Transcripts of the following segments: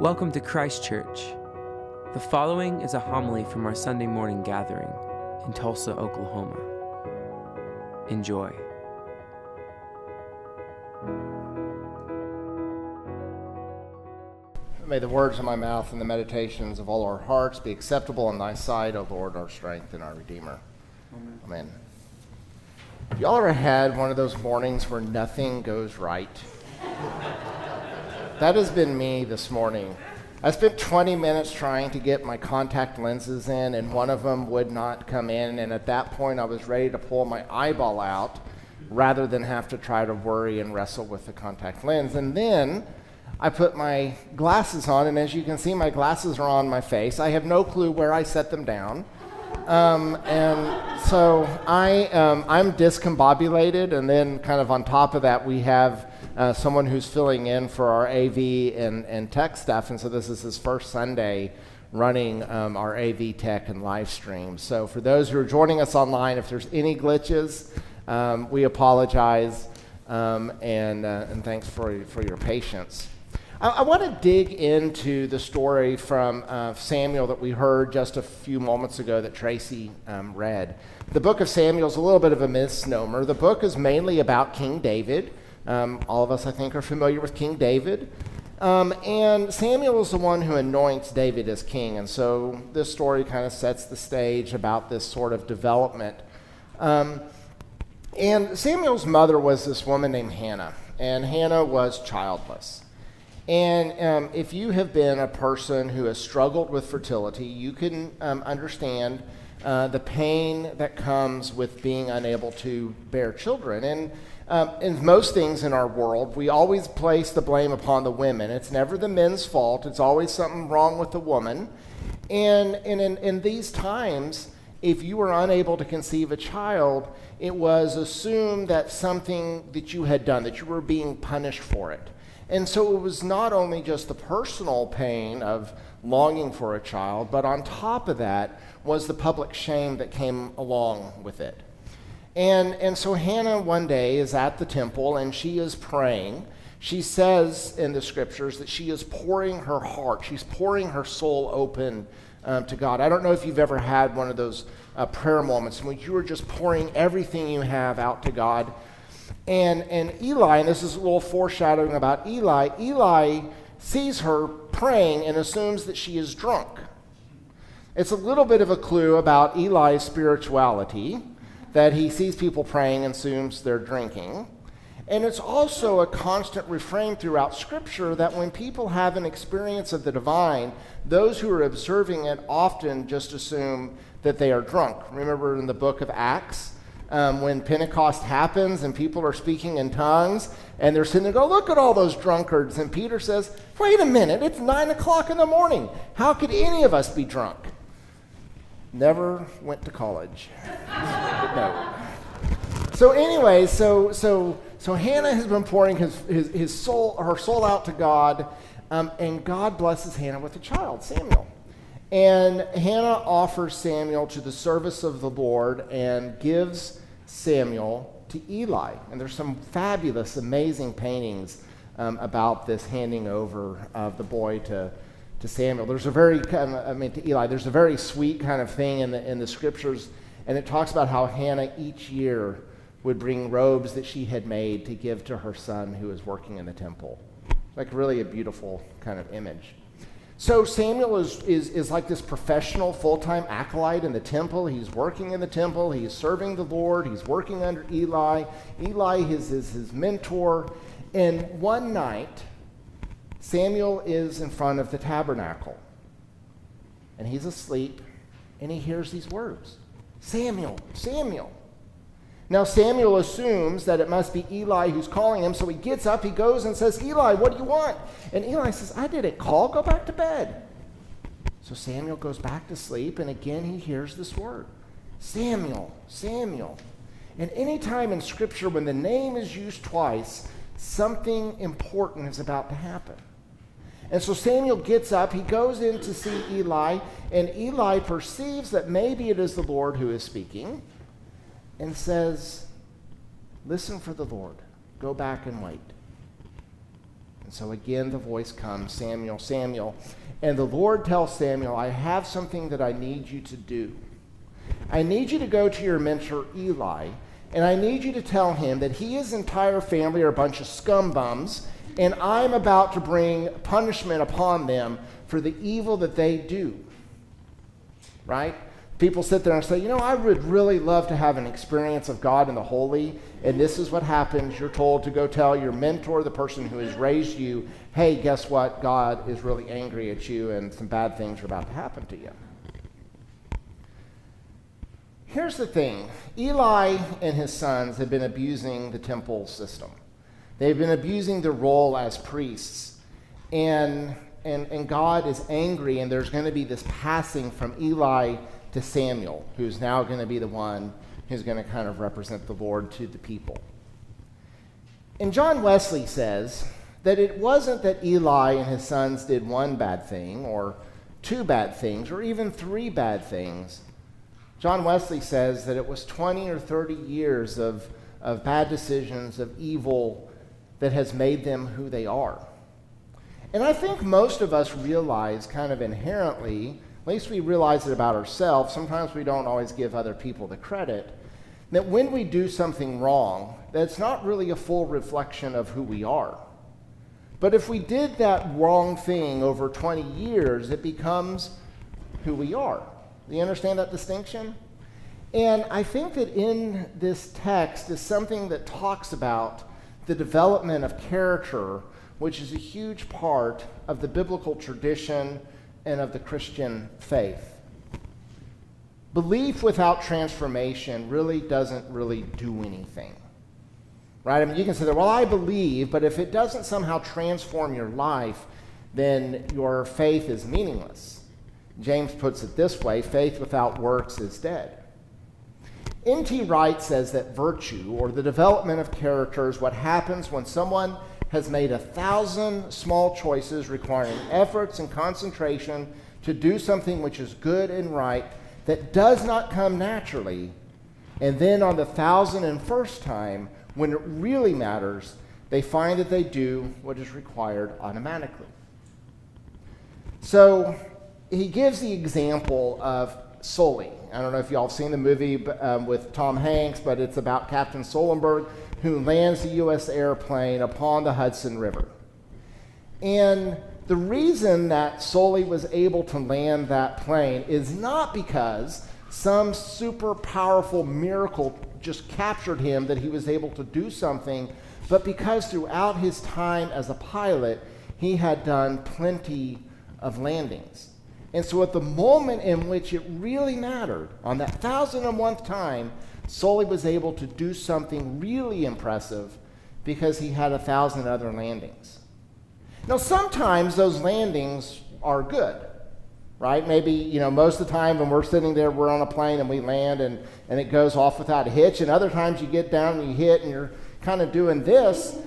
Welcome to Christ Church. The following is a homily from our Sunday morning gathering in Tulsa, Oklahoma. Enjoy. May the words of my mouth and the meditations of all our hearts be acceptable in thy sight, O Lord, our strength and our Redeemer. Amen. Amen. Y'all ever had one of those mornings where nothing goes right? That has been me this morning. I spent 20 minutes trying to get my contact lenses in, and one of them would not come in. And at that point, I was ready to pull my eyeball out rather than have to try to worry and wrestle with the contact lens. And then I put my glasses on, and as you can see, my glasses are on my face. I have no clue where I set them down. Um, and so I, um, I'm discombobulated, and then kind of on top of that, we have uh, someone who's filling in for our AV and, and tech stuff. And so this is his first Sunday running um, our AV tech and live stream. So for those who are joining us online, if there's any glitches, um, we apologize um, and, uh, and thanks for, for your patience. I, I want to dig into the story from uh, Samuel that we heard just a few moments ago that Tracy um, read. The book of Samuel is a little bit of a misnomer. The book is mainly about King David. Um, all of us, I think, are familiar with King David. Um, and Samuel is the one who anoints David as king. And so this story kind of sets the stage about this sort of development. Um, and Samuel's mother was this woman named Hannah, and Hannah was childless. And um, if you have been a person who has struggled with fertility, you can um, understand uh, the pain that comes with being unable to bear children. And um, in most things in our world, we always place the blame upon the women. It's never the men's fault, it's always something wrong with the woman. And, and in, in these times, if you were unable to conceive a child, it was assumed that something that you had done, that you were being punished for it. And so it was not only just the personal pain of longing for a child, but on top of that was the public shame that came along with it. And, and so Hannah one day is at the temple and she is praying. She says in the scriptures that she is pouring her heart, she's pouring her soul open um, to God. I don't know if you've ever had one of those uh, prayer moments when you are just pouring everything you have out to God. And, and Eli, and this is a little foreshadowing about Eli, Eli sees her praying and assumes that she is drunk. It's a little bit of a clue about Eli's spirituality that he sees people praying and assumes they're drinking. And it's also a constant refrain throughout Scripture that when people have an experience of the divine, those who are observing it often just assume that they are drunk. Remember in the book of Acts, um, when Pentecost happens and people are speaking in tongues, and they're sitting there, go, look at all those drunkards. And Peter says, wait a minute, it's nine o'clock in the morning. How could any of us be drunk? Never went to college. no. So anyway, so so so Hannah has been pouring his, his, his soul, her soul out to God, um, and God blesses Hannah with a child, Samuel. And Hannah offers Samuel to the service of the Lord and gives Samuel to Eli. And there's some fabulous, amazing paintings um, about this handing over of the boy to, to Samuel. There's a very kind of, I mean, to Eli, there's a very sweet kind of thing in the, in the scriptures, and it talks about how Hannah each year would bring robes that she had made to give to her son who was working in the temple. Like, really a beautiful kind of image. So, Samuel is, is, is like this professional, full time acolyte in the temple. He's working in the temple, he's serving the Lord, he's working under Eli. Eli is, is his mentor. And one night, Samuel is in front of the tabernacle and he's asleep and he hears these words Samuel, Samuel. Now, Samuel assumes that it must be Eli who's calling him, so he gets up, he goes and says, Eli, what do you want? And Eli says, I didn't call, go back to bed. So Samuel goes back to sleep, and again he hears this word Samuel, Samuel. And any time in Scripture when the name is used twice, something important is about to happen. And so Samuel gets up, he goes in to see Eli, and Eli perceives that maybe it is the Lord who is speaking and says, Listen for the Lord, go back and wait. And So again, the voice comes Samuel, Samuel. And the Lord tells Samuel, I have something that I need you to do. I need you to go to your mentor Eli, and I need you to tell him that he and his entire family are a bunch of scum bums, and I'm about to bring punishment upon them for the evil that they do. Right? People sit there and say, you know, I would really love to have an experience of God and the holy, and this is what happens. You're told to go tell your mentor, the person who has raised you, hey, guess what? God is really angry at you, and some bad things are about to happen to you. Here's the thing Eli and his sons have been abusing the temple system, they've been abusing their role as priests. And, and, and God is angry, and there's going to be this passing from Eli to Samuel, who's now going to be the one who's going to kind of represent the Lord to the people. And John Wesley says that it wasn't that Eli and his sons did one bad thing, or two bad things, or even three bad things John Wesley says that it was 20 or 30 years of, of bad decisions, of evil, that has made them who they are. And I think most of us realize kind of inherently, at least we realize it about ourselves, sometimes we don't always give other people the credit, that when we do something wrong, that's not really a full reflection of who we are. But if we did that wrong thing over 20 years, it becomes who we are. Do you understand that distinction? And I think that in this text is something that talks about the development of character, which is a huge part of the biblical tradition and of the Christian faith. Belief without transformation really doesn't really do anything. Right? I mean, you can say that, well, I believe, but if it doesn't somehow transform your life, then your faith is meaningless. James puts it this way faith without works is dead. N.T. Wright says that virtue, or the development of character, is what happens when someone has made a thousand small choices requiring efforts and concentration to do something which is good and right that does not come naturally. And then on the thousand and first time, when it really matters, they find that they do what is required automatically. So he gives the example of Sully. I don't know if y'all have seen the movie um, with Tom Hanks, but it's about Captain Sullenberger who lands the U.S. airplane upon the Hudson River. And the reason that Sully was able to land that plane is not because some super powerful miracle just captured him that he was able to do something, but because throughout his time as a pilot, he had done plenty of landings. And so, at the moment in which it really mattered, on that thousand and one time, Sully was able to do something really impressive because he had a thousand other landings. Now, sometimes those landings are good, right? Maybe, you know, most of the time when we're sitting there, we're on a plane and we land and, and it goes off without a hitch. And other times you get down and you hit and you're kind of doing this.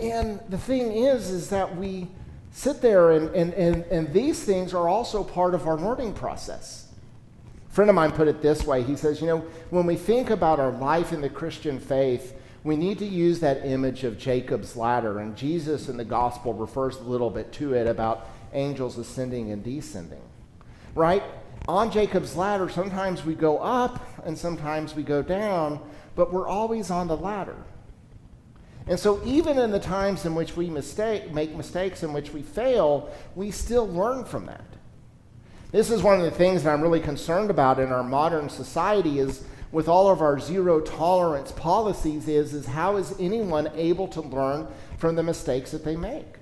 And the thing is, is that we sit there, and, and, and, and these things are also part of our learning process. A friend of mine put it this way he says, You know, when we think about our life in the Christian faith, we need to use that image of Jacob's ladder, and Jesus in the gospel refers a little bit to it about angels ascending and descending. Right? On Jacob's ladder, sometimes we go up and sometimes we go down, but we're always on the ladder. And so, even in the times in which we mistake, make mistakes, in which we fail, we still learn from that. This is one of the things that I'm really concerned about in our modern society is with all of our zero tolerance policies is, is how is anyone able to learn from the mistakes that they make?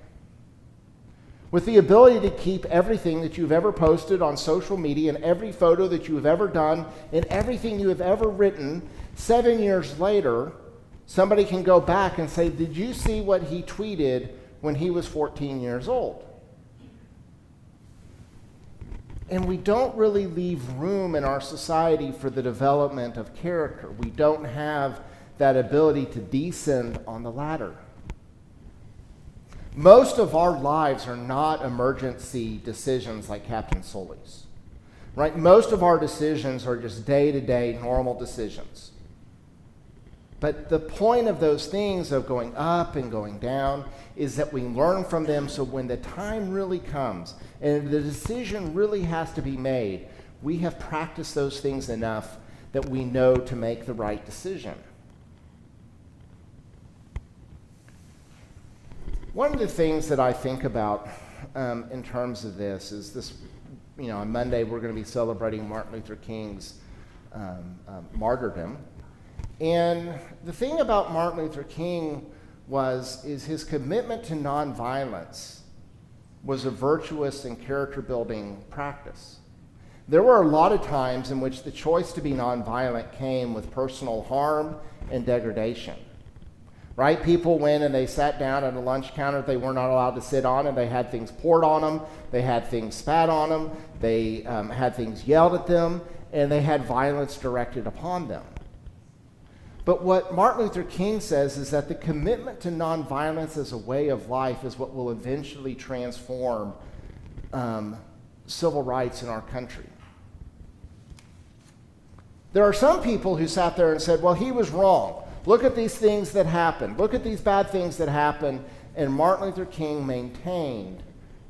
With the ability to keep everything that you've ever posted on social media and every photo that you have ever done and everything you have ever written, seven years later, somebody can go back and say, Did you see what he tweeted when he was 14 years old? And we don't really leave room in our society for the development of character. We don't have that ability to descend on the ladder. Most of our lives are not emergency decisions like Captain Sully's. Right? Most of our decisions are just day to day normal decisions. But the point of those things of going up and going down is that we learn from them so when the time really comes and the decision really has to be made, we have practiced those things enough that we know to make the right decision. One of the things that I think about um, in terms of this is this, you know, on Monday we're going to be celebrating Martin Luther King's um, um, martyrdom. And the thing about Martin Luther King was is his commitment to nonviolence was a virtuous and character building practice. There were a lot of times in which the choice to be nonviolent came with personal harm and degradation. Right? People went and they sat down at a lunch counter they were not allowed to sit on, and they had things poured on them, they had things spat on them, they um, had things yelled at them, and they had violence directed upon them. But what Martin Luther King says is that the commitment to nonviolence as a way of life is what will eventually transform um, civil rights in our country. There are some people who sat there and said, well, he was wrong. Look at these things that happened. Look at these bad things that happened. And Martin Luther King maintained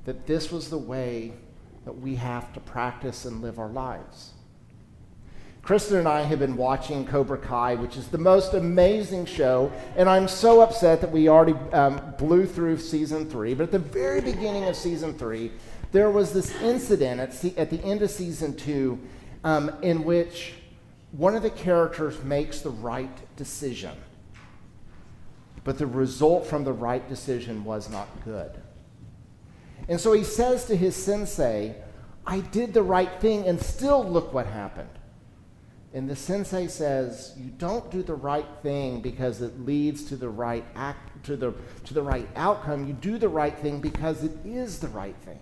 that this was the way that we have to practice and live our lives. Kristen and I have been watching Cobra Kai, which is the most amazing show, and I'm so upset that we already um, blew through season three. But at the very beginning of season three, there was this incident at, se- at the end of season two um, in which one of the characters makes the right decision, but the result from the right decision was not good. And so he says to his sensei, I did the right thing, and still look what happened. And the sensei says, you don't do the right thing because it leads to the right act, to the, to the right outcome. You do the right thing because it is the right thing.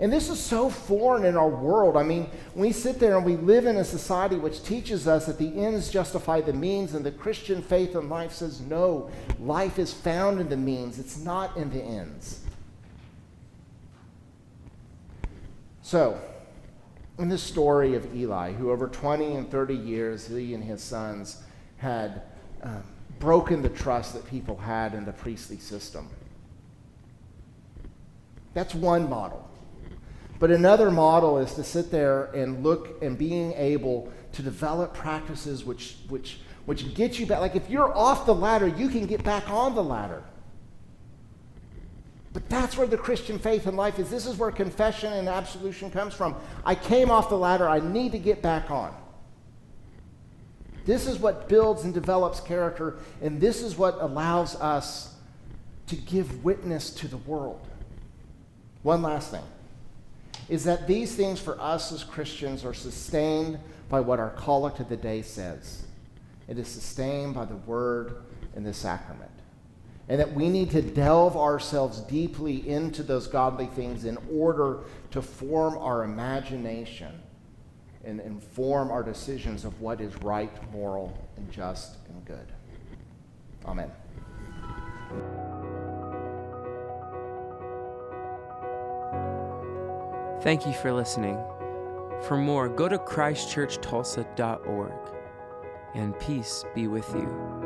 And this is so foreign in our world. I mean, we sit there and we live in a society which teaches us that the ends justify the means, and the Christian faith and life says, no, life is found in the means, it's not in the ends. So, in the story of Eli, who over 20 and 30 years, he and his sons had um, broken the trust that people had in the priestly system. That's one model. But another model is to sit there and look and being able to develop practices which, which, which get you back. Like if you're off the ladder, you can get back on the ladder. But that's where the Christian faith and life is. This is where confession and absolution comes from. I came off the ladder, I need to get back on. This is what builds and develops character, and this is what allows us to give witness to the world. One last thing is that these things for us as Christians are sustained by what our collect of the day says. It is sustained by the word and the sacrament and that we need to delve ourselves deeply into those godly things in order to form our imagination and inform our decisions of what is right, moral, and just and good. Amen. Thank you for listening. For more, go to christchurchtulsa.org, and peace be with you.